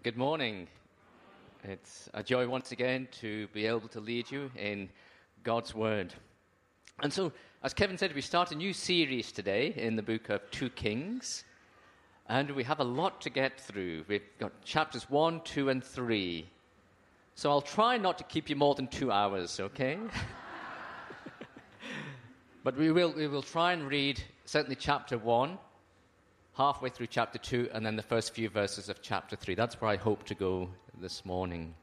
Good morning. It's a joy once again to be able to lead you in God's Word. And so, as Kevin said, we start a new series today in the book of 2 Kings. And we have a lot to get through. We've got chapters 1, 2, and 3. So I'll try not to keep you more than two hours, okay? but we will, we will try and read certainly chapter 1 halfway through chapter 2 and then the first few verses of chapter 3. That's where I hope to go this morning.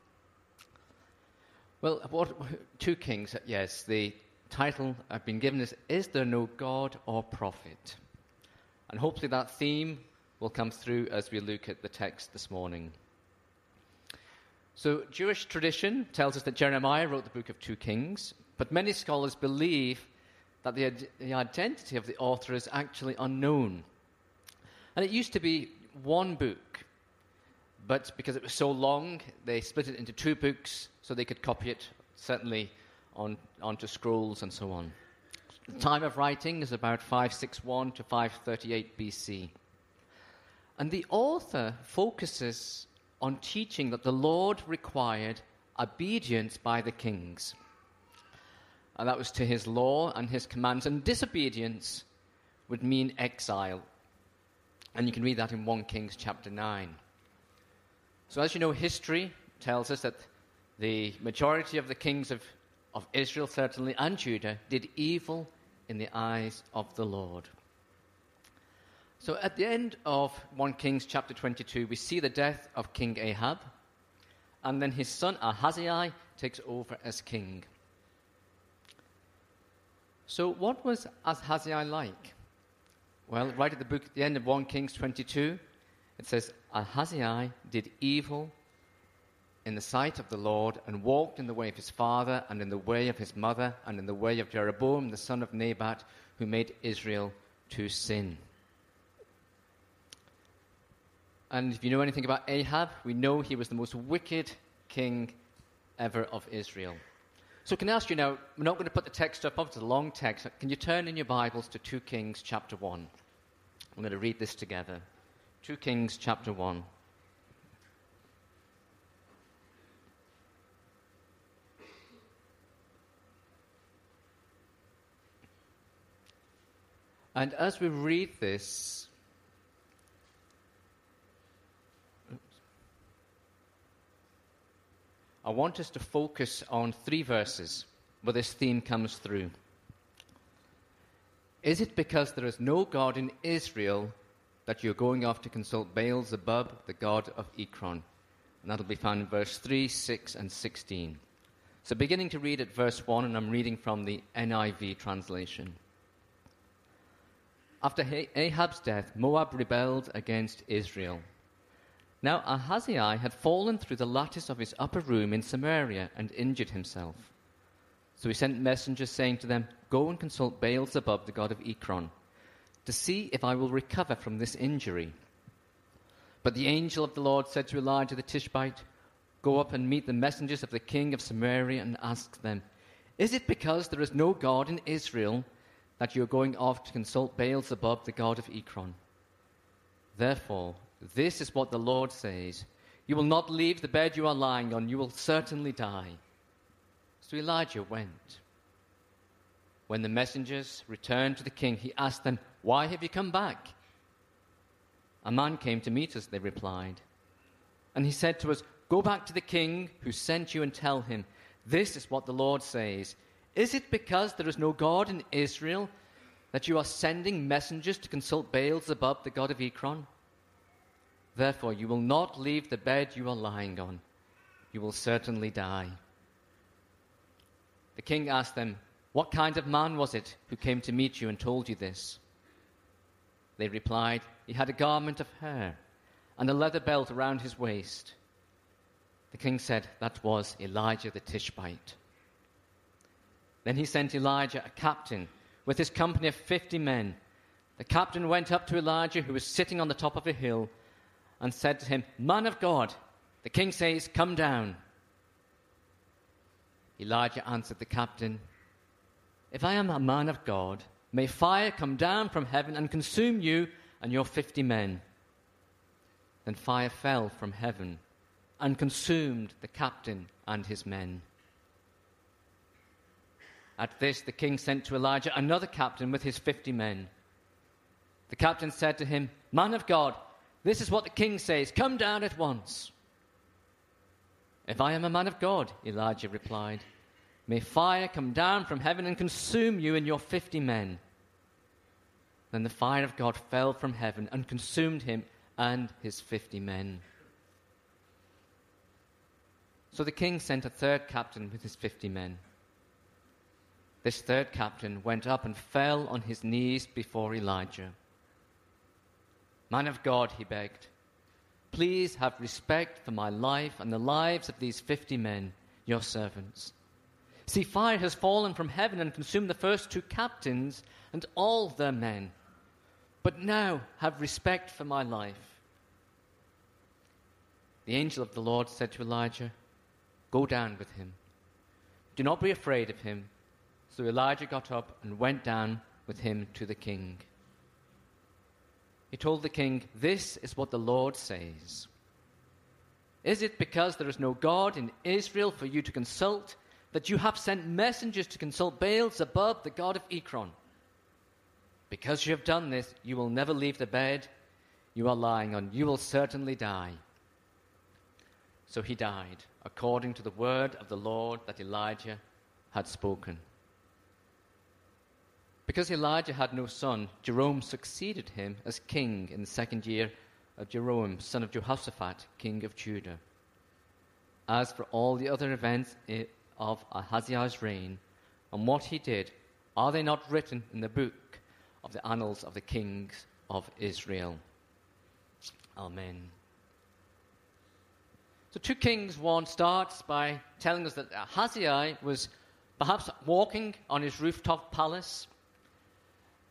Well, what, 2 Kings, yes, the title I've been given is Is There No God or Prophet? And hopefully that theme will come through as we look at the text this morning. So, Jewish tradition tells us that Jeremiah wrote the book of 2 Kings, but many scholars believe that the, the identity of the author is actually unknown. And it used to be one book, but because it was so long, they split it into two books so they could copy it, certainly on, onto scrolls and so on. The time of writing is about 561 to 538 BC. And the author focuses on teaching that the Lord required obedience by the kings. And that was to his law and his commands. And disobedience would mean exile and you can read that in 1 Kings chapter 9. So, as you know, history tells us that the majority of the kings of, of Israel, certainly, and Judah, did evil in the eyes of the Lord. So, at the end of 1 Kings chapter 22, we see the death of King Ahab, and then his son Ahaziah takes over as king. So, what was Ahaziah like? Well, right at the book, at the end of 1 Kings 22, it says, Ahaziah did evil in the sight of the Lord and walked in the way of his father and in the way of his mother and in the way of Jeroboam the son of Nebat, who made Israel to sin. And if you know anything about Ahab, we know he was the most wicked king ever of Israel. So, can I ask you now, we're not going to put the text up, it's a long text. Can you turn in your Bibles to 2 Kings chapter 1? I'm going to read this together. 2 Kings chapter 1. And as we read this, I want us to focus on three verses where this theme comes through. Is it because there is no God in Israel that you're going off to consult Baal Zebub, the god of Ekron? And that'll be found in verse 3, 6, and 16. So, beginning to read at verse 1, and I'm reading from the NIV translation. After Ahab's death, Moab rebelled against Israel. Now Ahaziah had fallen through the lattice of his upper room in Samaria and injured himself. So he sent messengers saying to them, Go and consult Baal Zebub, the god of Ekron, to see if I will recover from this injury. But the angel of the Lord said to Elijah the Tishbite, Go up and meet the messengers of the king of Samaria and ask them, Is it because there is no God in Israel that you are going off to consult Baal Zebub, the god of Ekron? Therefore, this is what the Lord says You will not leave the bed you are lying on, you will certainly die. So Elijah went. When the messengers returned to the king, he asked them, Why have you come back? A man came to meet us, they replied. And he said to us, Go back to the king who sent you and tell him, This is what the Lord says. Is it because there is no God in Israel that you are sending messengers to consult Baal Zebub, the god of Ekron? Therefore, you will not leave the bed you are lying on. You will certainly die. The king asked them, What kind of man was it who came to meet you and told you this? They replied, He had a garment of hair and a leather belt around his waist. The king said, That was Elijah the Tishbite. Then he sent Elijah a captain with his company of fifty men. The captain went up to Elijah, who was sitting on the top of a hill, and said to him, Man of God, the king says, Come down. Elijah answered the captain, If I am a man of God, may fire come down from heaven and consume you and your fifty men. Then fire fell from heaven and consumed the captain and his men. At this, the king sent to Elijah another captain with his fifty men. The captain said to him, Man of God, this is what the king says Come down at once. If I am a man of God, Elijah replied, may fire come down from heaven and consume you and your fifty men. Then the fire of God fell from heaven and consumed him and his fifty men. So the king sent a third captain with his fifty men. This third captain went up and fell on his knees before Elijah. Man of God, he begged, please have respect for my life and the lives of these fifty men, your servants. See, fire has fallen from heaven and consumed the first two captains and all their men. But now have respect for my life. The angel of the Lord said to Elijah, Go down with him. Do not be afraid of him. So Elijah got up and went down with him to the king. He told the king, This is what the Lord says. Is it because there is no God in Israel for you to consult that you have sent messengers to consult Baal Zebub, the god of Ekron? Because you have done this, you will never leave the bed you are lying on. You will certainly die. So he died, according to the word of the Lord that Elijah had spoken. Because Elijah had no son, Joram succeeded him as king in the second year of Jeroboam, son of Jehoshaphat, king of Judah. As for all the other events of Ahaziah's reign and what he did, are they not written in the book of the annals of the kings of Israel? Amen. So, 2 Kings 1 starts by telling us that Ahaziah was perhaps walking on his rooftop palace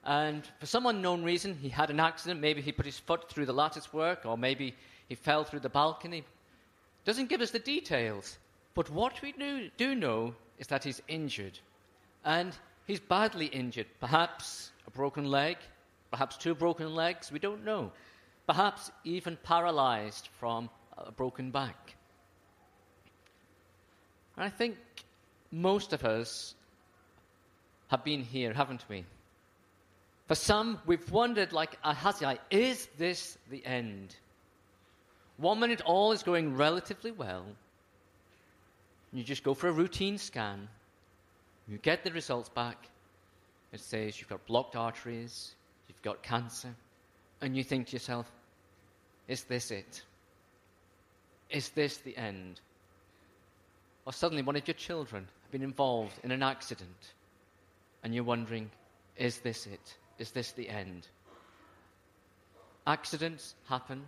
and for some unknown reason, he had an accident. Maybe he put his foot through the lattice work, or maybe he fell through the balcony. Doesn't give us the details. But what we do, do know is that he's injured. And he's badly injured. Perhaps a broken leg, perhaps two broken legs, we don't know. Perhaps even paralyzed from a broken back. And I think most of us have been here, haven't we? For some, we've wondered, like uh, Ahaziah, is this the end? One minute all is going relatively well. You just go for a routine scan. You get the results back. It says you've got blocked arteries, you've got cancer, and you think to yourself, is this it? Is this the end? Or suddenly one of your children have been involved in an accident, and you're wondering, is this it? Is this the end? Accidents happen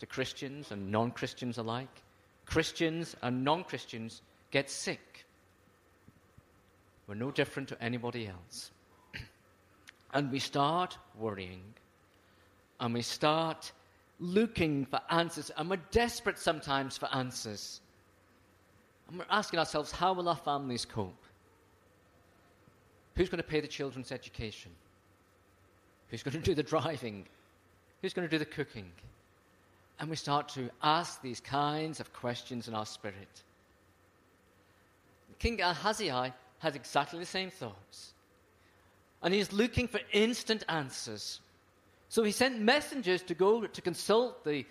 to Christians and non Christians alike. Christians and non Christians get sick. We're no different to anybody else. and we start worrying. And we start looking for answers. And we're desperate sometimes for answers. And we're asking ourselves, how will our families cope? Who's going to pay the children's education? Who's going to do the driving? Who's going to do the cooking? And we start to ask these kinds of questions in our spirit. King Ahaziah has exactly the same thoughts. And he's looking for instant answers. So he sent messengers to go to consult the,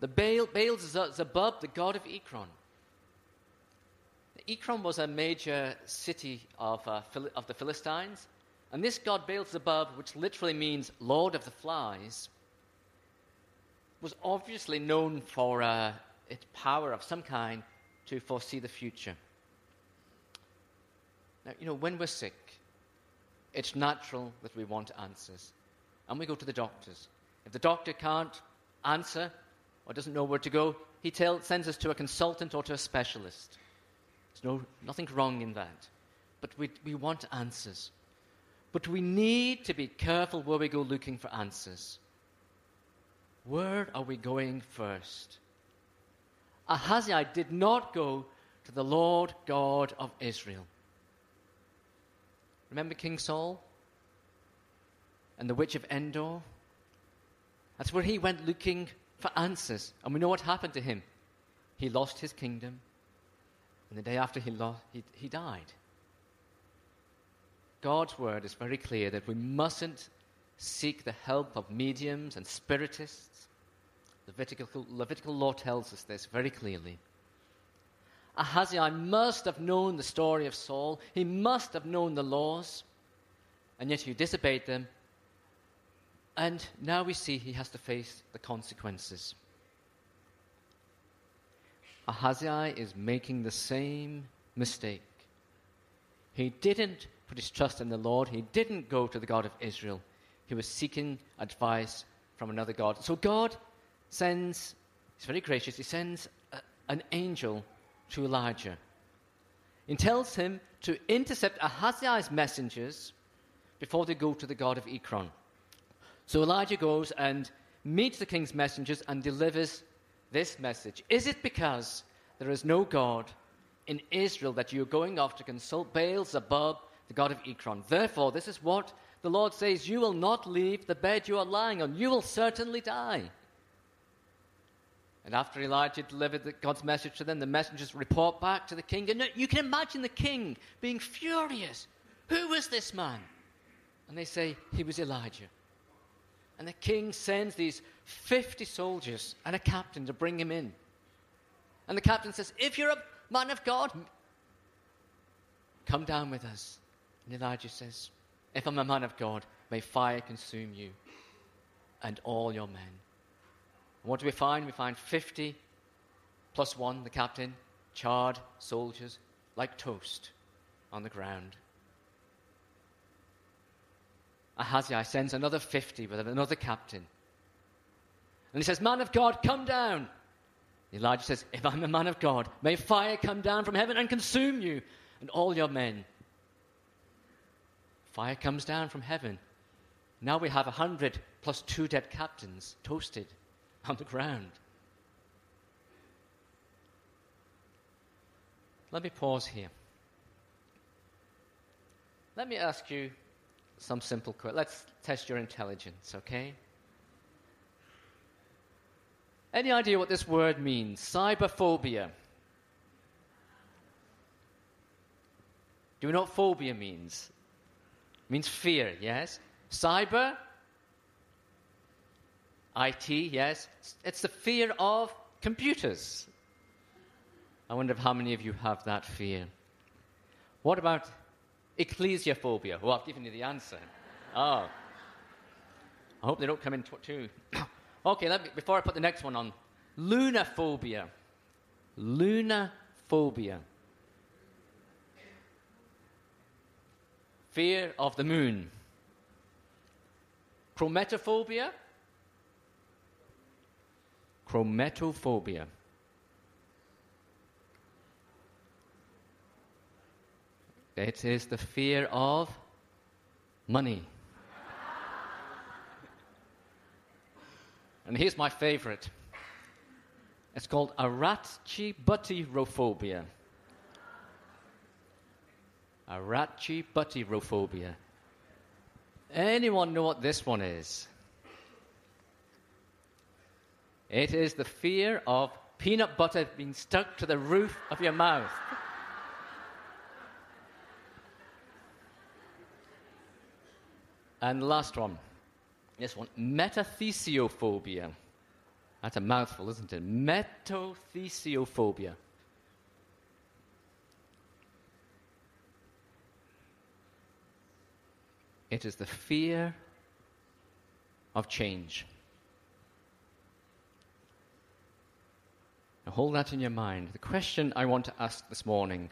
the Baal, Baal Zebub, the god of Ekron. Ekron was a major city of, uh, of the Philistines. And this god Beelzebub, which literally means Lord of the Flies, was obviously known for uh, its power of some kind to foresee the future. Now, you know, when we're sick, it's natural that we want answers. And we go to the doctors. If the doctor can't answer or doesn't know where to go, he tell, sends us to a consultant or to a specialist. There's no, nothing wrong in that. But we, we want answers. But we need to be careful where we go looking for answers. Where are we going first? Ahaziah did not go to the Lord God of Israel. Remember King Saul and the witch of Endor? That's where he went looking for answers. And we know what happened to him. He lost his kingdom, and the day after he, lost, he, he died. God's word is very clear that we mustn't seek the help of mediums and spiritists. Levitical, Levitical law tells us this very clearly. Ahaziah must have known the story of Saul. He must have known the laws. And yet he disobeyed them. And now we see he has to face the consequences. Ahaziah is making the same mistake. He didn't put his trust in the Lord. He didn't go to the God of Israel. He was seeking advice from another God. So God sends, he's very gracious, he sends a, an angel to Elijah. He tells him to intercept Ahaziah's messengers before they go to the God of Ekron. So Elijah goes and meets the king's messengers and delivers this message Is it because there is no God in Israel that you are going off to consult Baal Zebub, the God of Ekron? Therefore, this is what the Lord says You will not leave the bed you are lying on, you will certainly die. And after Elijah delivered God's message to them, the messengers report back to the king. And you can imagine the king being furious. Who was this man? And they say, He was Elijah. And the king sends these 50 soldiers and a captain to bring him in. And the captain says, If you're a man of God, come down with us. And Elijah says, If I'm a man of God, may fire consume you and all your men. And what do we find? We find 50 plus one, the captain, charred soldiers like toast on the ground. Ahaziah sends another 50 with another captain. And he says, Man of God, come down. Elijah says, If I'm a man of God, may fire come down from heaven and consume you and all your men. Fire comes down from heaven. Now we have a hundred plus two dead captains toasted on the ground. Let me pause here. Let me ask you some simple questions. Let's test your intelligence, okay? Any idea what this word means? Cyberphobia. Do you know what phobia means? Means fear, yes? Cyber IT, yes. It's the fear of computers. I wonder how many of you have that fear. What about ecclesiophobia? Well, I've given you the answer. Oh. I hope they don't come in too. okay, let me, before I put the next one on, lunophobia. Lunophobia. Fear of the moon. Chromatophobia chromatophobia. It is the fear of money. and here's my favorite it's called arachibutyrophobia. Anyone know what this one is? It is the fear of peanut butter being stuck to the roof of your mouth. and last one. This one, metathesiophobia. That's a mouthful, isn't it? Metathesiophobia. It is the fear of change. Now hold that in your mind. The question I want to ask this morning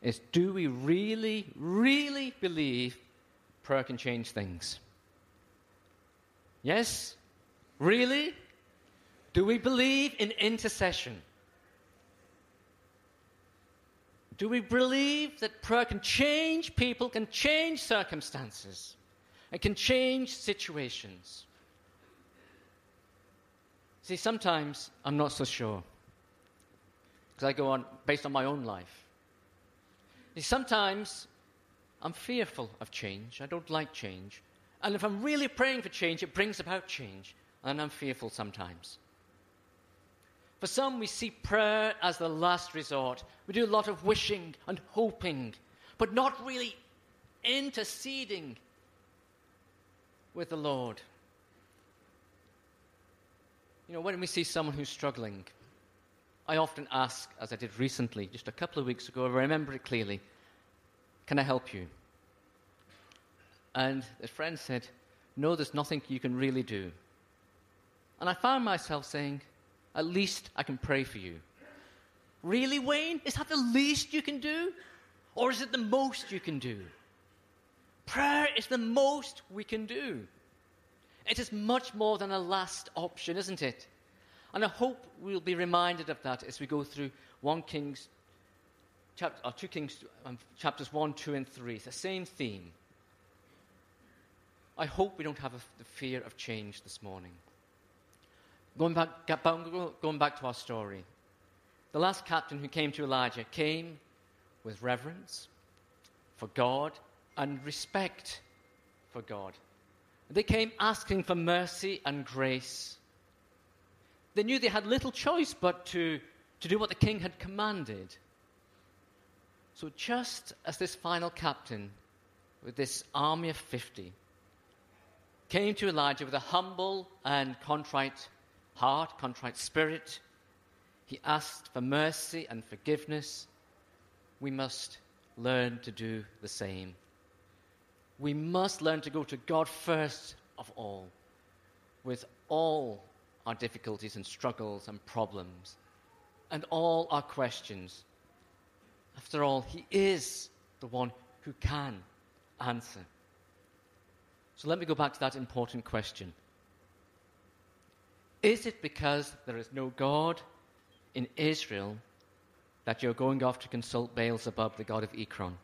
is do we really, really believe prayer can change things? Yes? Really? Do we believe in intercession? Do we believe that prayer can change people, can change circumstances, and can change situations? See, sometimes I'm not so sure because I go on based on my own life. See, sometimes I'm fearful of change. I don't like change. And if I'm really praying for change, it brings about change. And I'm fearful sometimes. For some, we see prayer as the last resort. We do a lot of wishing and hoping, but not really interceding with the Lord. You know, when we see someone who's struggling, I often ask, as I did recently, just a couple of weeks ago, I remember it clearly, can I help you? And the friend said, No, there's nothing you can really do. And I found myself saying, At least I can pray for you. Really, Wayne? Is that the least you can do? Or is it the most you can do? Prayer is the most we can do. It is much more than a last option, isn't it? And I hope we'll be reminded of that as we go through 1 Kings, chapter, or 2 Kings, um, chapters 1, 2, and 3. It's the same theme. I hope we don't have a, the fear of change this morning. Going back, going back to our story, the last captain who came to Elijah came with reverence for God and respect for God. They came asking for mercy and grace. They knew they had little choice but to, to do what the king had commanded. So, just as this final captain, with this army of 50, came to Elijah with a humble and contrite heart, contrite spirit, he asked for mercy and forgiveness. We must learn to do the same. We must learn to go to God first of all, with all our difficulties and struggles and problems, and all our questions. After all, He is the one who can answer. So let me go back to that important question. Is it because there is no God in Israel that you're going off to consult Beelzebub, the god of Ekron?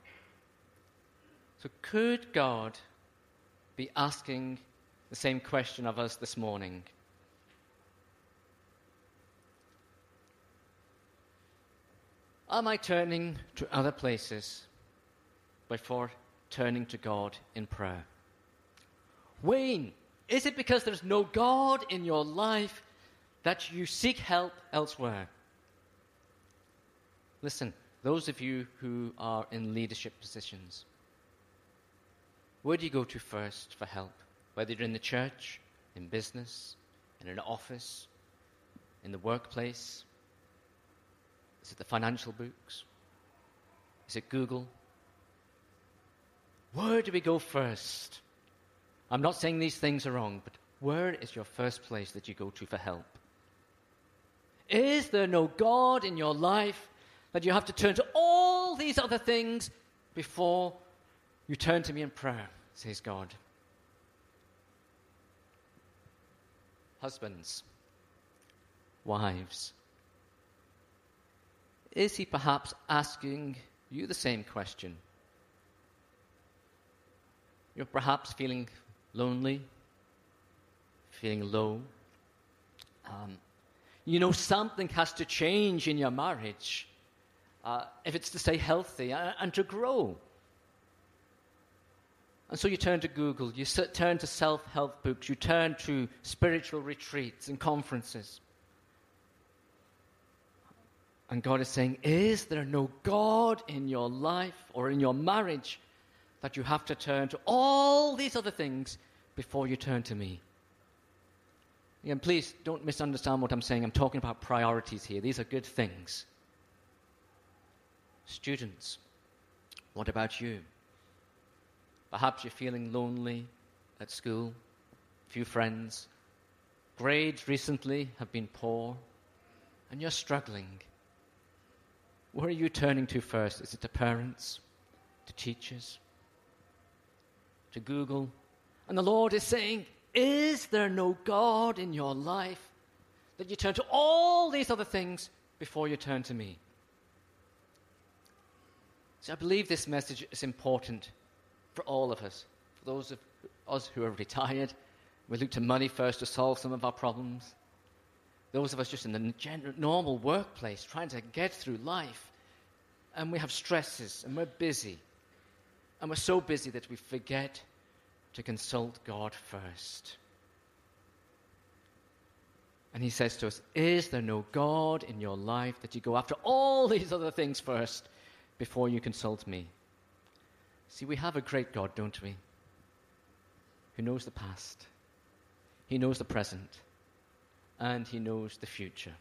So, could God be asking the same question of us this morning? Am I turning to other places before turning to God in prayer? Wayne, is it because there's no God in your life that you seek help elsewhere? Listen, those of you who are in leadership positions, where do you go to first for help? Whether you're in the church, in business, in an office, in the workplace? Is it the financial books? Is it Google? Where do we go first? I'm not saying these things are wrong, but where is your first place that you go to for help? Is there no God in your life that you have to turn to all these other things before you turn to me in prayer, says God? Husbands, wives, is he perhaps asking you the same question? You're perhaps feeling lonely, feeling low. Um, you know, something has to change in your marriage uh, if it's to stay healthy and, and to grow. And so you turn to Google, you turn to self help books, you turn to spiritual retreats and conferences. And God is saying, Is there no God in your life or in your marriage that you have to turn to all these other things before you turn to me. And please don't misunderstand what I'm saying. I'm talking about priorities here. These are good things. Students, what about you? Perhaps you're feeling lonely at school, few friends. Grades recently have been poor, and you're struggling. Where are you turning to first? Is it to parents, to teachers, to Google, and the Lord is saying, Is there no God in your life that you turn to all these other things before you turn to me? So I believe this message is important for all of us. For those of us who are retired, we look to money first to solve some of our problems. Those of us just in the general, normal workplace trying to get through life. And we have stresses and we're busy. And we're so busy that we forget to consult God first. And he says to us, Is there no God in your life that you go after all these other things first before you consult me? See, we have a great God, don't we? Who knows the past, He knows the present, and He knows the future.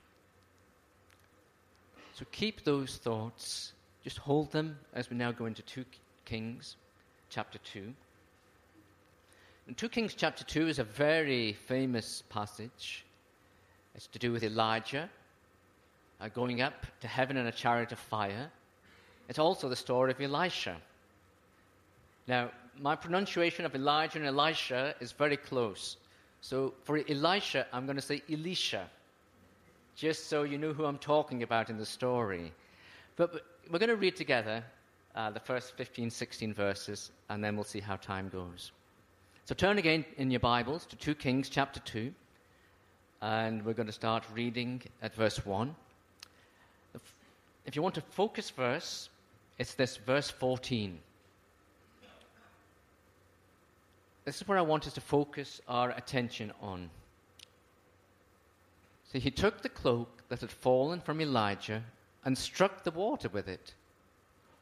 So keep those thoughts, just hold them as we now go into 2 Kings chapter 2. And 2 Kings chapter 2 is a very famous passage. It's to do with Elijah uh, going up to heaven in a chariot of fire. It's also the story of Elisha. Now, my pronunciation of Elijah and Elisha is very close. So for Elisha, I'm going to say Elisha, just so you know who I'm talking about in the story. But, but we're going to read together uh, the first 15, 16 verses, and then we'll see how time goes. So turn again in your Bibles to 2 Kings chapter 2, and we're going to start reading at verse 1. If you want to focus verse, it's this verse 14. This is where I want us to focus our attention on. So he took the cloak that had fallen from Elijah and struck the water with it.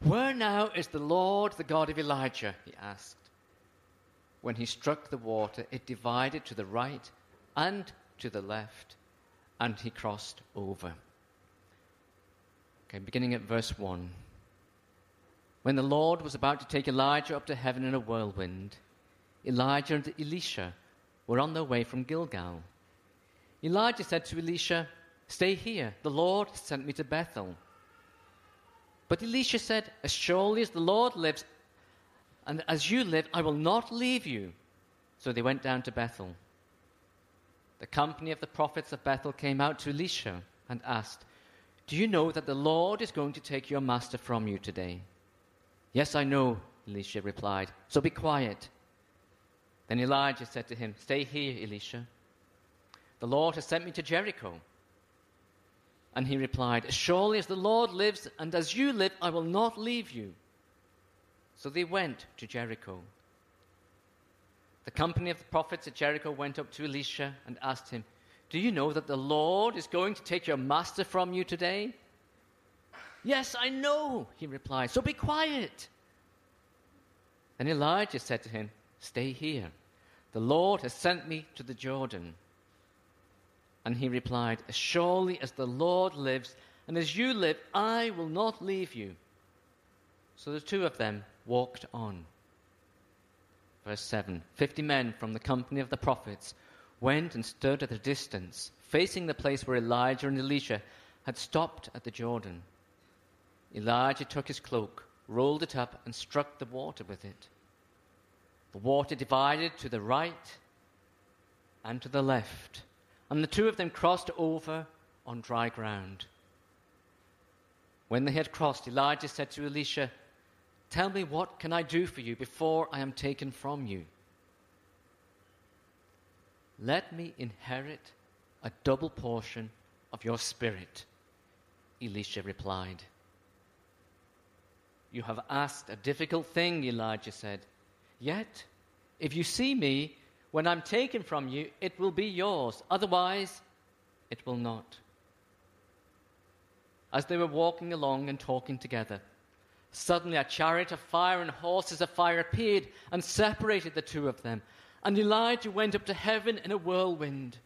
Where now is the Lord, the God of Elijah? he asked when he struck the water, it divided to the right and to the left, and he crossed over. Okay, beginning at verse 1. When the Lord was about to take Elijah up to heaven in a whirlwind, Elijah and Elisha were on their way from Gilgal. Elijah said to Elisha, Stay here, the Lord sent me to Bethel. But Elisha said, As surely as the Lord lives, and as you live, I will not leave you. So they went down to Bethel. The company of the prophets of Bethel came out to Elisha and asked, Do you know that the Lord is going to take your master from you today? Yes, I know, Elisha replied. So be quiet. Then Elijah said to him, Stay here, Elisha. The Lord has sent me to Jericho. And he replied, As Surely as the Lord lives, and as you live, I will not leave you. So they went to Jericho. The company of the prophets at Jericho went up to Elisha and asked him, Do you know that the Lord is going to take your master from you today? Yes, I know, he replied. So be quiet. Then Elijah said to him, Stay here. The Lord has sent me to the Jordan. And he replied, As surely as the Lord lives, and as you live, I will not leave you. So the two of them walked on. Verse 7 Fifty men from the company of the prophets went and stood at a distance, facing the place where Elijah and Elisha had stopped at the Jordan. Elijah took his cloak, rolled it up, and struck the water with it. The water divided to the right and to the left, and the two of them crossed over on dry ground. When they had crossed, Elijah said to Elisha, Tell me, what can I do for you before I am taken from you? Let me inherit a double portion of your spirit, Elisha replied. You have asked a difficult thing, Elijah said. Yet, if you see me when I'm taken from you, it will be yours. Otherwise, it will not. As they were walking along and talking together, Suddenly, a chariot of fire and horses of fire appeared and separated the two of them. And Elijah went up to heaven in a whirlwind.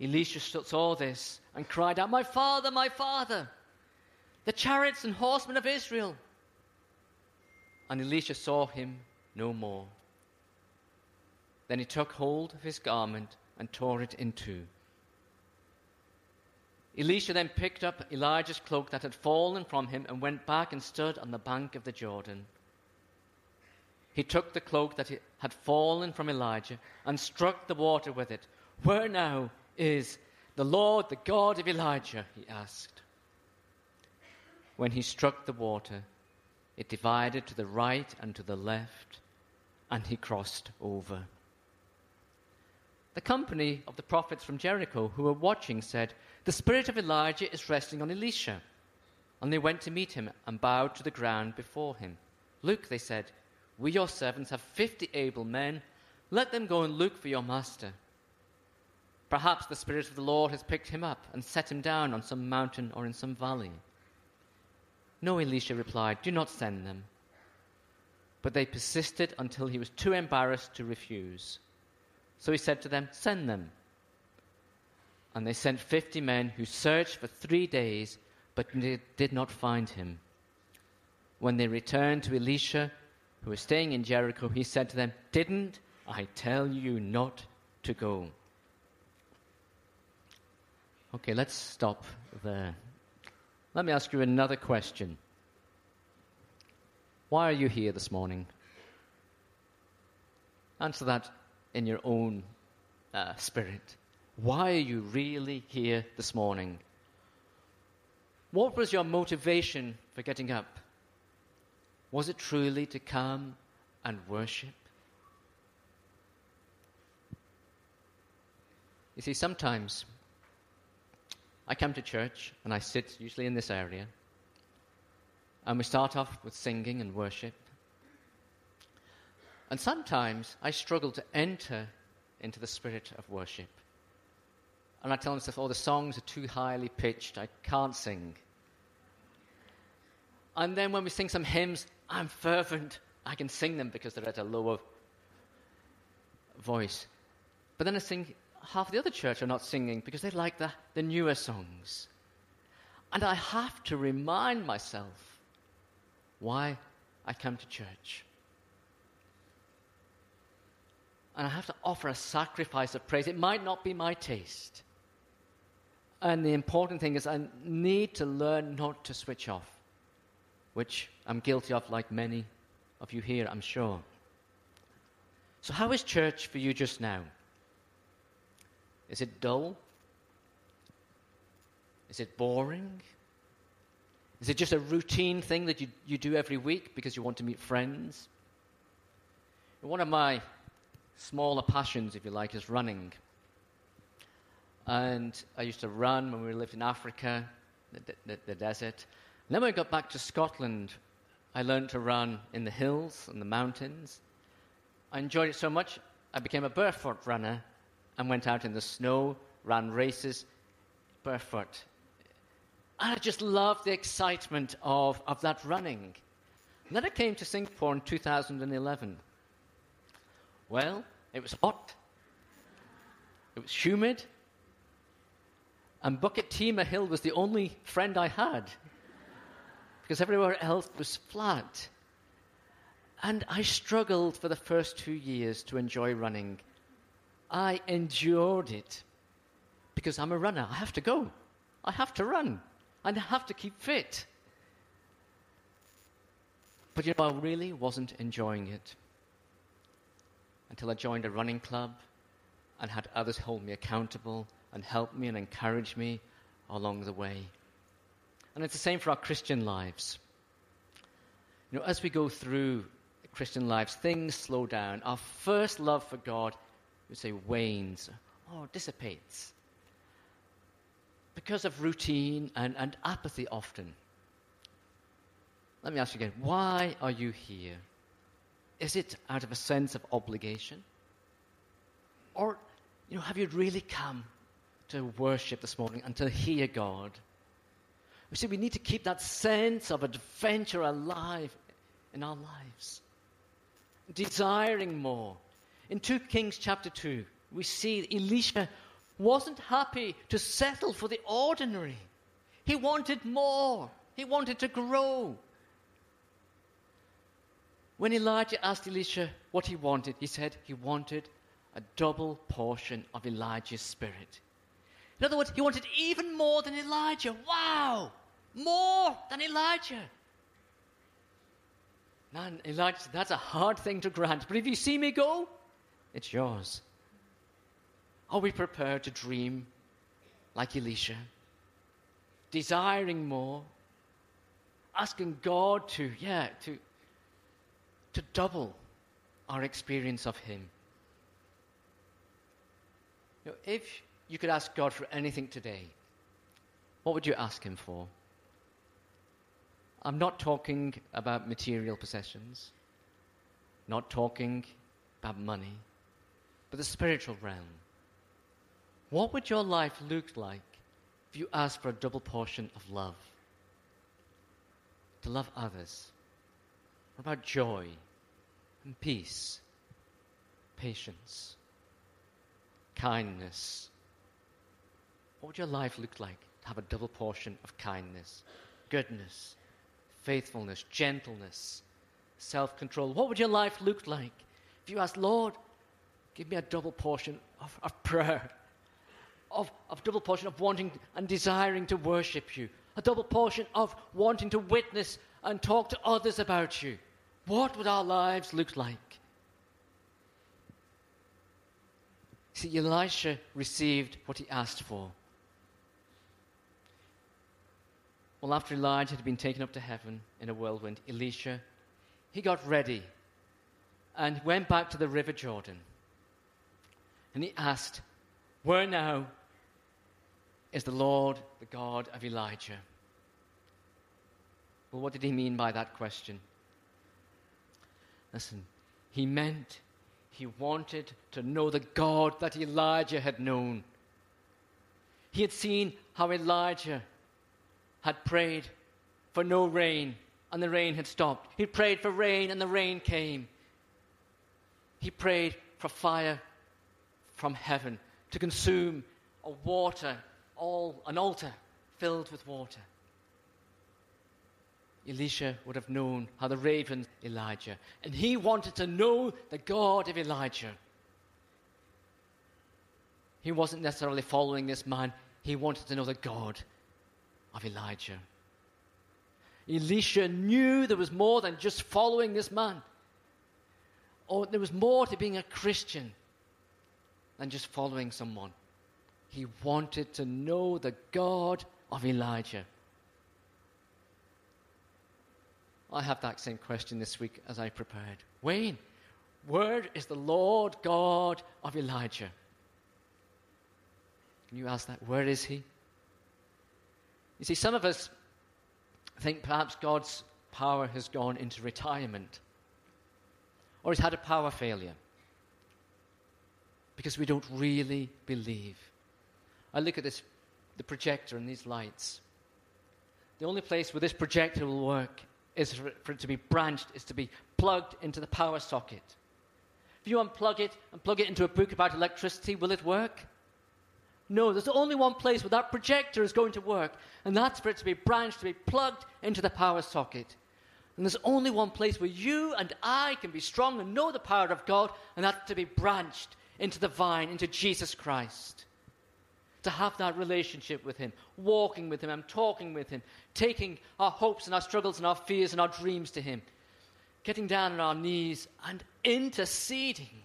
Elisha saw this and cried out, My father, my father, the chariots and horsemen of Israel. And Elisha saw him no more. Then he took hold of his garment and tore it in two. Elisha then picked up Elijah's cloak that had fallen from him and went back and stood on the bank of the Jordan. He took the cloak that had fallen from Elijah and struck the water with it. Where now is the Lord, the God of Elijah? he asked. When he struck the water, it divided to the right and to the left, and he crossed over. The company of the prophets from Jericho who were watching said, The spirit of Elijah is resting on Elisha. And they went to meet him and bowed to the ground before him. Look, they said, we your servants have fifty able men. Let them go and look for your master. Perhaps the Spirit of the Lord has picked him up and set him down on some mountain or in some valley. No, Elisha replied, Do not send them. But they persisted until he was too embarrassed to refuse. So he said to them, Send them. And they sent fifty men who searched for three days, but did not find him. When they returned to Elisha, who was staying in Jericho, he said to them, Didn't I tell you not to go? Okay, let's stop there. Let me ask you another question. Why are you here this morning? Answer that in your own uh, spirit. Why are you really here this morning? What was your motivation for getting up? Was it truly to come and worship? You see, sometimes I come to church and I sit usually in this area, and we start off with singing and worship. And sometimes I struggle to enter into the spirit of worship. And I tell myself, oh, the songs are too highly pitched, I can't sing. And then when we sing some hymns, I'm fervent, I can sing them because they're at a lower voice. But then I sing half the other church are not singing because they like the, the newer songs. And I have to remind myself why I come to church. And I have to offer a sacrifice of praise. It might not be my taste. And the important thing is, I need to learn not to switch off, which I'm guilty of, like many of you here, I'm sure. So, how is church for you just now? Is it dull? Is it boring? Is it just a routine thing that you, you do every week because you want to meet friends? One of my smaller passions, if you like, is running. And I used to run when we lived in Africa, the, the, the desert. And then when I got back to Scotland, I learned to run in the hills and the mountains. I enjoyed it so much, I became a barefoot runner and went out in the snow, ran races barefoot. And I just loved the excitement of, of that running. And then I came to Singapore in 2011. Well, it was hot, it was humid, and Bukit Timah Hill was the only friend I had because everywhere else was flat. And I struggled for the first two years to enjoy running. I endured it because I'm a runner. I have to go. I have to run. And I have to keep fit. But you know, I really wasn't enjoying it until I joined a running club and had others hold me accountable and help me and encourage me along the way. And it's the same for our Christian lives. You know, as we go through Christian lives, things slow down. Our first love for God we say wanes or dissipates because of routine and, and apathy often. Let me ask you again why are you here? Is it out of a sense of obligation? Or, you know, have you really come to worship this morning and to hear God? We see, we need to keep that sense of adventure alive in our lives, desiring more in 2 Kings chapter 2, we see Elisha wasn't happy to settle for the ordinary. He wanted more, he wanted to grow. When Elijah asked Elisha what he wanted, he said he wanted a double portion of Elijah's spirit. In other words, he wanted even more than Elijah. Wow! More than Elijah. Man, Elijah that's a hard thing to grant. But if you see me go, it's yours. Are we prepared to dream like Elisha? Desiring more? Asking God to, yeah, to, to double our experience of Him. You know, if you could ask God for anything today, what would you ask Him for? I'm not talking about material possessions, not talking about money but the spiritual realm. What would your life look like if you asked for a double portion of love? To love others. What about joy and peace, patience, kindness? What would your life look like to have a double portion of kindness, goodness, faithfulness, gentleness, self control? What would your life look like if you asked, Lord, give me a double portion of, of prayer, of, of double portion of wanting and desiring to worship you, a double portion of wanting to witness and talk to others about you? What would our lives look like? See, Elisha received what he asked for. Well, after Elijah had been taken up to heaven in a whirlwind, Elisha, he got ready and went back to the river Jordan. And he asked, Where now is the Lord, the God of Elijah? Well, what did he mean by that question? Listen, he meant he wanted to know the God that Elijah had known. He had seen how Elijah had prayed for no rain, and the rain had stopped. He prayed for rain, and the rain came. He prayed for fire from heaven to consume a water, all, an altar filled with water. Elisha would have known how the ravens Elijah, and he wanted to know the God of Elijah. He wasn't necessarily following this man, he wanted to know the God of Elijah. Elisha knew there was more than just following this man. Or there was more to being a Christian than just following someone. He wanted to know the God of Elijah. I have that same question this week as I prepared. Wayne, where is the Lord God of Elijah? Can you ask that? Where is he? You see, some of us think perhaps God's power has gone into retirement or he's had a power failure because we don't really believe. I look at this, the projector and these lights. The only place where this projector will work is for it to be branched, is to be plugged into the power socket. If you unplug it and plug it into a book about electricity, will it work? No, there's only one place where that projector is going to work, and that's for it to be branched, to be plugged into the power socket. And there's only one place where you and I can be strong and know the power of God, and that's to be branched into the vine, into Jesus Christ. To have that relationship with Him, walking with Him, and talking with Him, taking our hopes and our struggles and our fears and our dreams to Him, getting down on our knees and interceding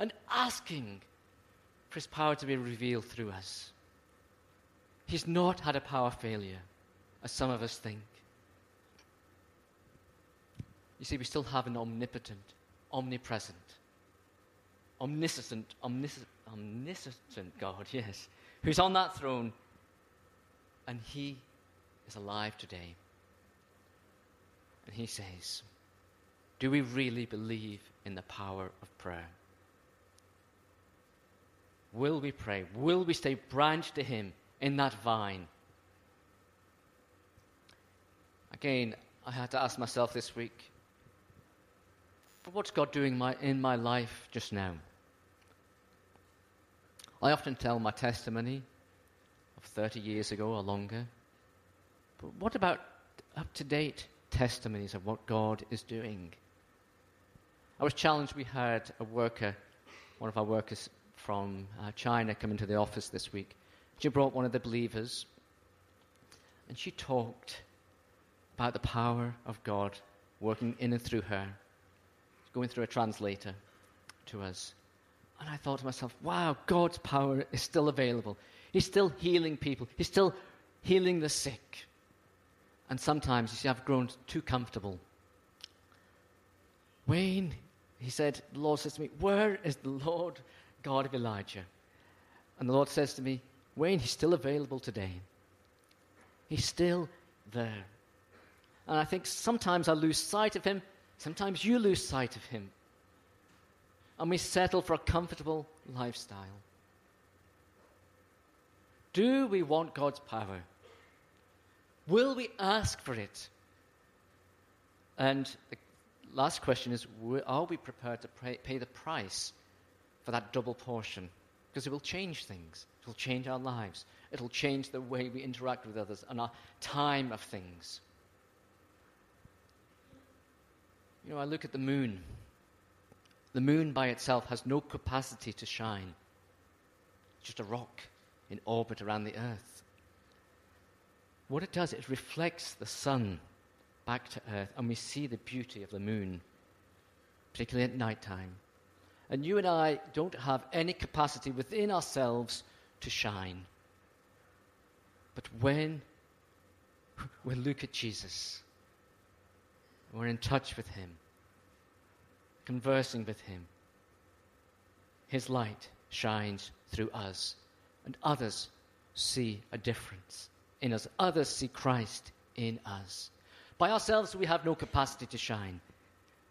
and asking for his power to be revealed through us. He's not had a power failure, as some of us think. You see, we still have an omnipotent, omnipresent, omniscient, omnis- omniscient God, yes, who's on that throne, and he is alive today. And he says, Do we really believe in the power of prayer? Will we pray? Will we stay branched to Him in that vine? Again, I had to ask myself this week what's God doing my, in my life just now? I often tell my testimony of 30 years ago or longer. But what about up to date testimonies of what God is doing? I was challenged. We had a worker, one of our workers from uh, China come into the office this week. She brought one of the believers, and she talked about the power of God working in and through her, going through a translator to us. And I thought to myself, wow, God's power is still available. He's still healing people, He's still healing the sick. And sometimes, you see, I've grown too comfortable. Wayne, he said, the Lord says to me, Where is the Lord God of Elijah. And the Lord says to me, Wayne, he's still available today. He's still there. And I think sometimes I lose sight of him, sometimes you lose sight of him. And we settle for a comfortable lifestyle. Do we want God's power? Will we ask for it? And the last question is are we prepared to pay, the price for that double portion? Because it will change things, it will change our lives, it will change the way we interact with others and our time of things. You know, I look at the moon. The moon by itself has no capacity to shine, it's just a rock in orbit around the earth. What it does, it reflects the sun back to earth, and we see the beauty of the moon, particularly at night time. And you and I don't have any capacity within ourselves to shine. But when we look at Jesus, we're in touch with Him, conversing with Him, His light shines through us, and others see a difference in us. Others see Christ in us. By ourselves, we have no capacity to shine,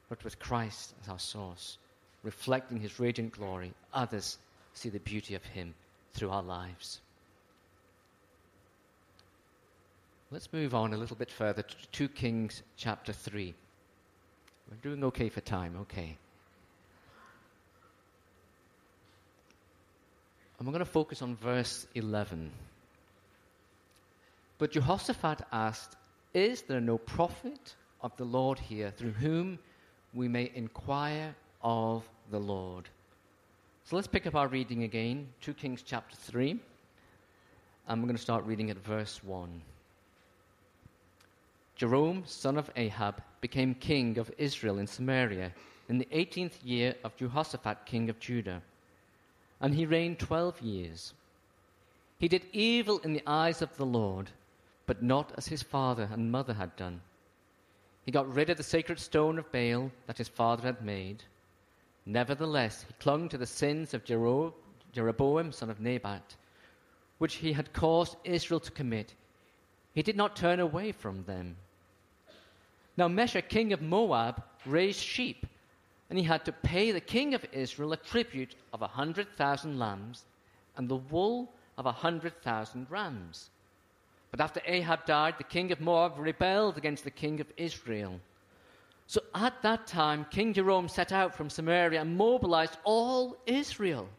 but with Christ as our source, reflecting His radiant glory, others see the beauty of Him through our lives. Let's move on a little bit further to 2 Kings chapter 3. We're doing okay for time, okay. And we're going to focus on verse 11. But Jehoshaphat asked, Is there no prophet of the Lord here through whom we may inquire of the Lord? So let's pick up our reading again, 2 Kings chapter 3. And we're going to start reading at verse 1. Joram, son of Ahab, became king of Israel in Samaria in the 18th year of Jehoshaphat, king of Judah. And he reigned 12 years. He did evil in the eyes of the Lord, but not as his father and mother had done. He got rid of the sacred stone of Baal that his father had made. Nevertheless, he clung to the sins of Jeroboam, son of Nebat, which he had caused Israel to commit. He did not turn away from them. Now, Mesha, king of Moab, raised sheep, and he had to pay the king of Israel a tribute of a hundred thousand lambs and the wool of a hundred thousand rams. But after Ahab died, the king of Moab rebelled against the king of Israel. So at that time, King Joram set out from Samaria and mobilized all Israel.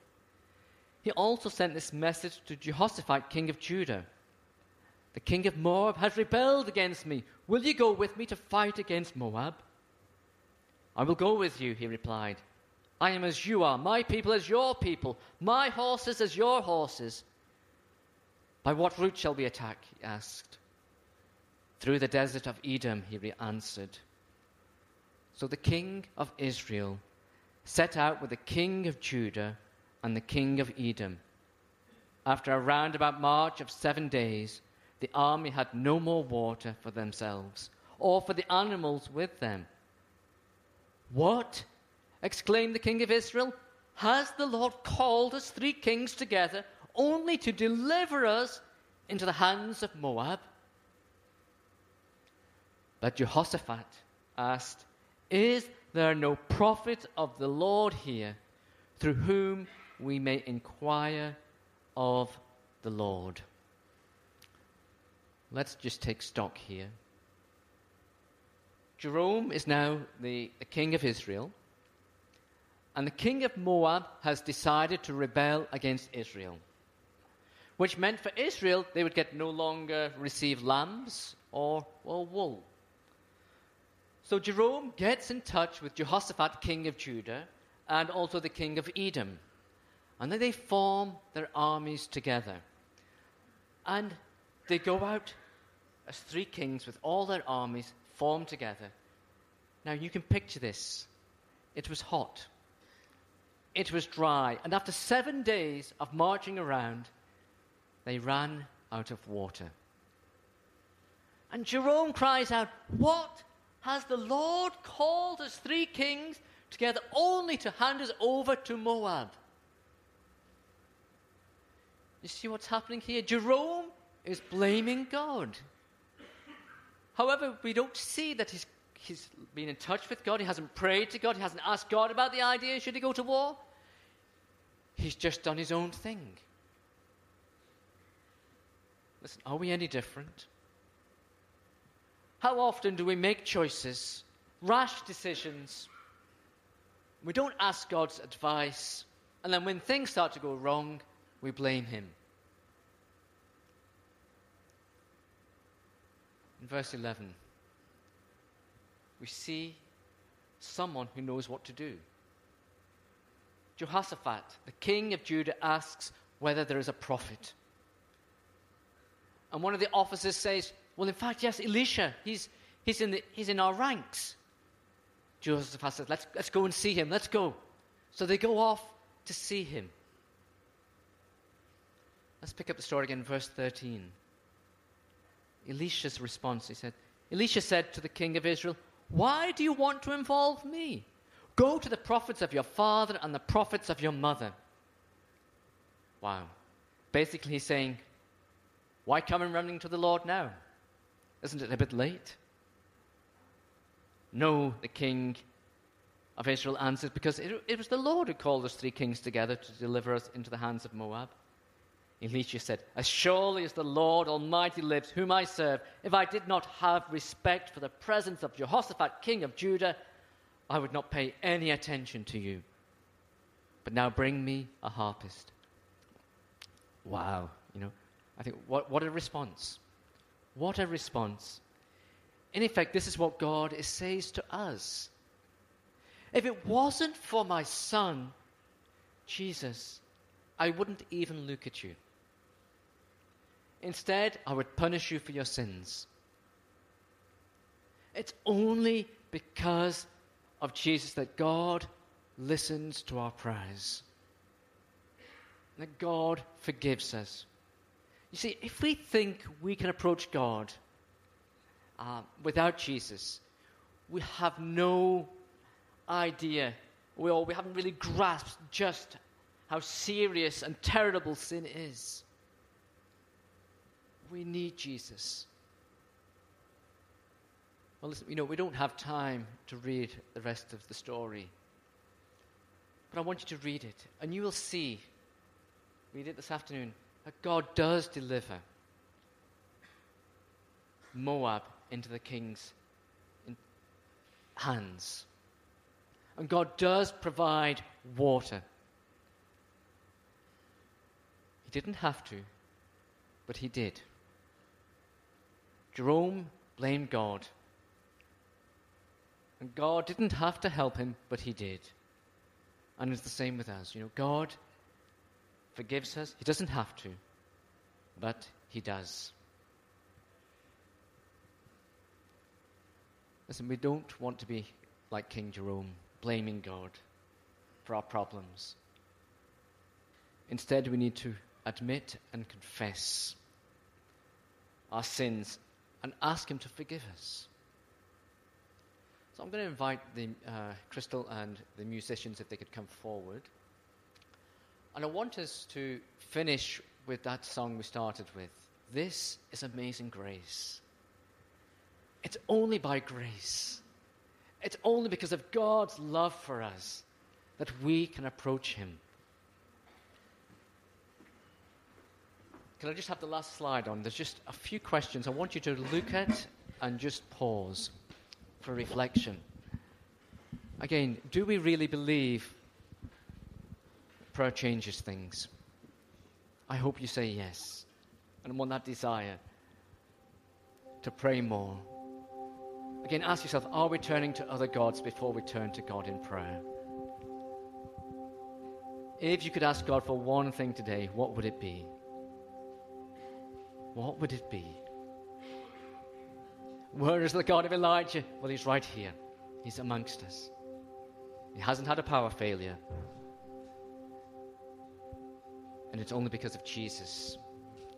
He also sent this message to Jehoshaphat, king of Judah The king of Moab has rebelled against me. Will you go with me to fight against Moab? I will go with you, he replied. I am as you are, my people as your people, my horses as your horses. By what route shall we attack? he asked. Through the desert of Edom, he answered. So the king of Israel set out with the king of Judah and the king of Edom. After a roundabout march of seven days, the army had no more water for themselves or for the animals with them. What? exclaimed the king of Israel. Has the Lord called us three kings together only to deliver us into the hands of Moab? But Jehoshaphat asked, Is there no prophet of the Lord here through whom we may inquire of the Lord? Let's just take stock here. Jerome is now the, the king of Israel, and the king of Moab has decided to rebel against Israel, which meant for Israel they would get no longer receive lambs or, or wool. So Jerome gets in touch with Jehoshaphat, king of Judah, and also the king of Edom. And then they form their armies together. And they go out as three kings with all their armies formed together. Now you can picture this. It was hot, it was dry, and after seven days of marching around, they ran out of water. And Jerome cries out, What has the Lord called us three kings together only to hand us over to Moab? You see what's happening here? Jerome is blaming God. However, we don't see that he's, he's been in touch with God, he hasn't prayed to God, he hasn't asked God about the idea should he go to war. He's just done his own thing. Listen, are we any different? How often do we make choices, rash decisions? We don't ask God's advice, and then when things start to go wrong, we blame Him. In verse 11, we see someone who knows what to do. Jehoshaphat, the king of Judah, asks whether there is a prophet. And one of the officers says, Well, in fact, yes, Elisha, he's, he's, in, the, he's in our ranks. Jehoshaphat says, let's, let's go and see him, let's go. So they go off to see him. Let's pick up the story again, verse 13. Elisha's response, he said, Elisha said to the king of Israel, Why do you want to involve me? Go to the prophets of your father and the prophets of your mother. Wow. Basically, he's saying, Why come and running to the Lord now? Isn't it a bit late? No, the king of Israel answered, Because it, it was the Lord who called us three kings together to deliver us into the hands of Moab. Elisha said, As surely as the Lord Almighty lives, whom I serve, if I did not have respect for the presence of Jehoshaphat, king of Judah, I would not pay any attention to you. But now bring me a harpist. Wow, you know, I think what, what a response. What a response. In effect, this is what God says to us. If it wasn't for my son, Jesus, I wouldn't even look at you. Instead, I would punish you for your sins. It's only because of Jesus that God listens to our prayers, that God forgives us. You see, if we think we can approach God uh, without Jesus, we have no idea, we, all, we haven't really grasped just how serious and terrible sin is. We need Jesus. Well, listen, you know, we don't have time to read the rest of the story. But I want you to read it, and you will see, read it this afternoon, God does deliver Moab into the king's hands. And God does provide water. He didn't have to, but he did. Jerome blamed God and God didn't have to help him, but he did. And it's the same with us. You know, God forgives us. He doesn't have to, but he does. Listen, we don't want to be like King Jerome, blaming God for our problems. Instead, we need to admit and confess our sins and ask Him to forgive us. So I'm going to invite the uh, Crystal and the musicians if they could come forward. And I want us to finish with that song we started with. This is amazing grace. It's only by grace. It's only because of God's love for us that we can approach Him. Can I just have the last slide on? There's just a few questions I want you to look at and just pause for reflection. Again, do we really believe prayer changes things? I hope you say yes. And want that desire to pray more. Again, ask yourself are we turning to other gods before we turn to God in prayer? If you could ask God for one thing today, what would it be? What would it be? Where is the God of Elijah? Well, he's right here. He's amongst us. He hasn't had a power failure. And it's only because of Jesus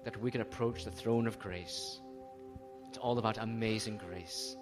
that we can approach the throne of grace. It's all about amazing grace.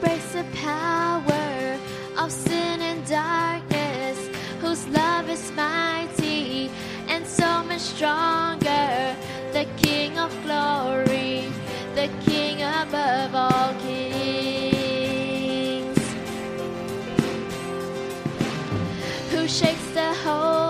breaks the power of sin and darkness, whose love is mighty and so much stronger. The King of glory, the King above all kings, who shakes the whole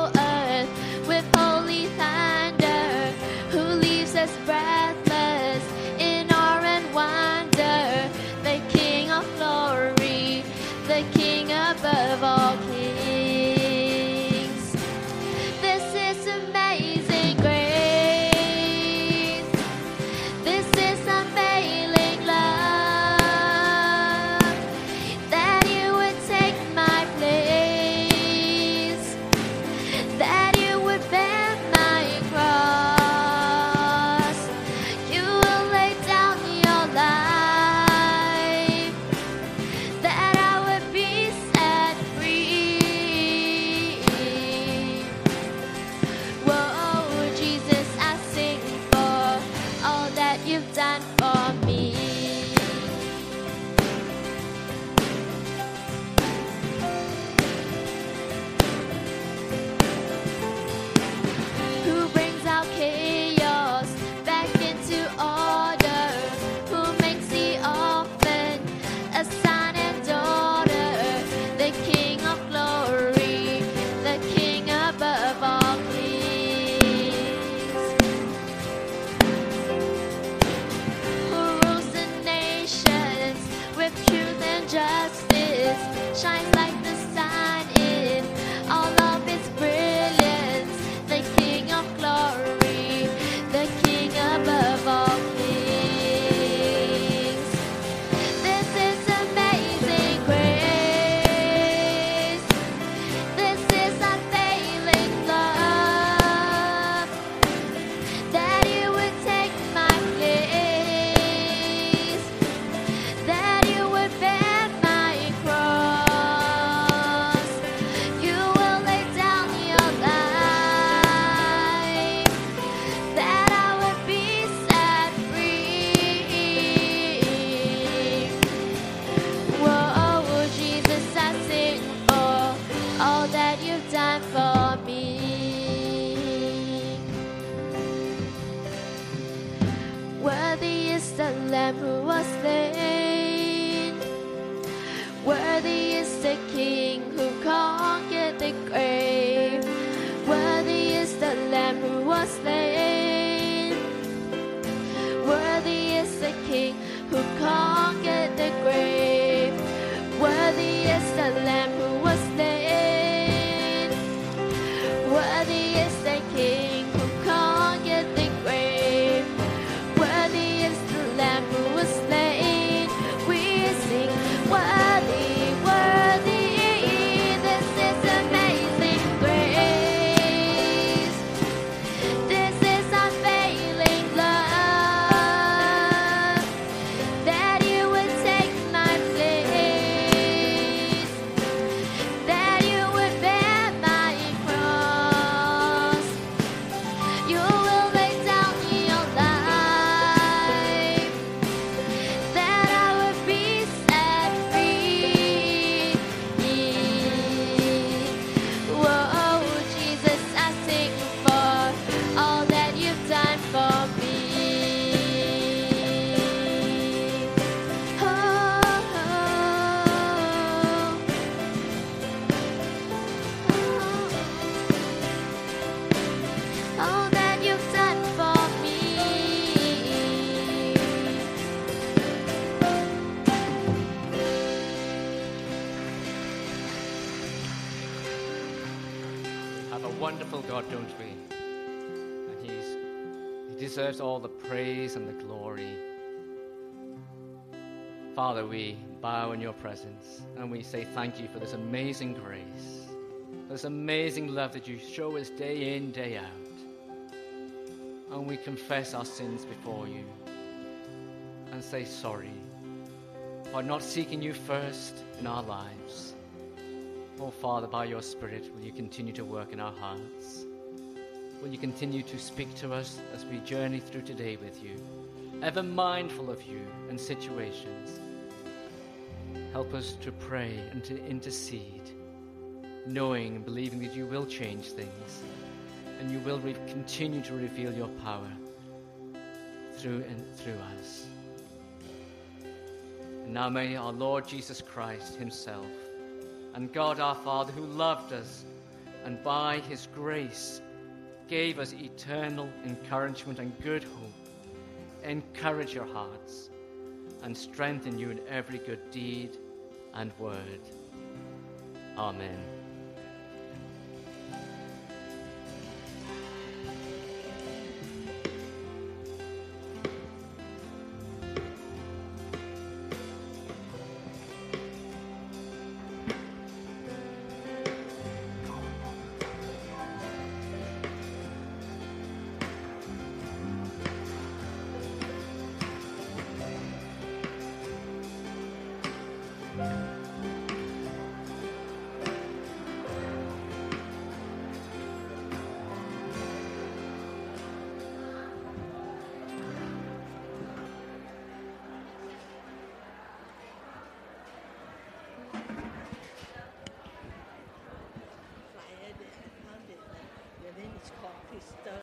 deserves all the praise and the glory. Father, we bow in your presence and we say thank you for this amazing grace, this amazing love that you show us day in, day out. And we confess our sins before you and say sorry for not seeking you first in our lives. Oh, Father, by your Spirit, will you continue to work in our hearts? Will you continue to speak to us as we journey through today with you, ever mindful of you and situations? Help us to pray and to intercede, knowing and believing that you will change things and you will re- continue to reveal your power through and through us. And now may our Lord Jesus Christ Himself and God our Father, who loved us and by His grace gave us eternal encouragement and good hope, encourage your hearts and strengthen you in every good deed and word. Amen.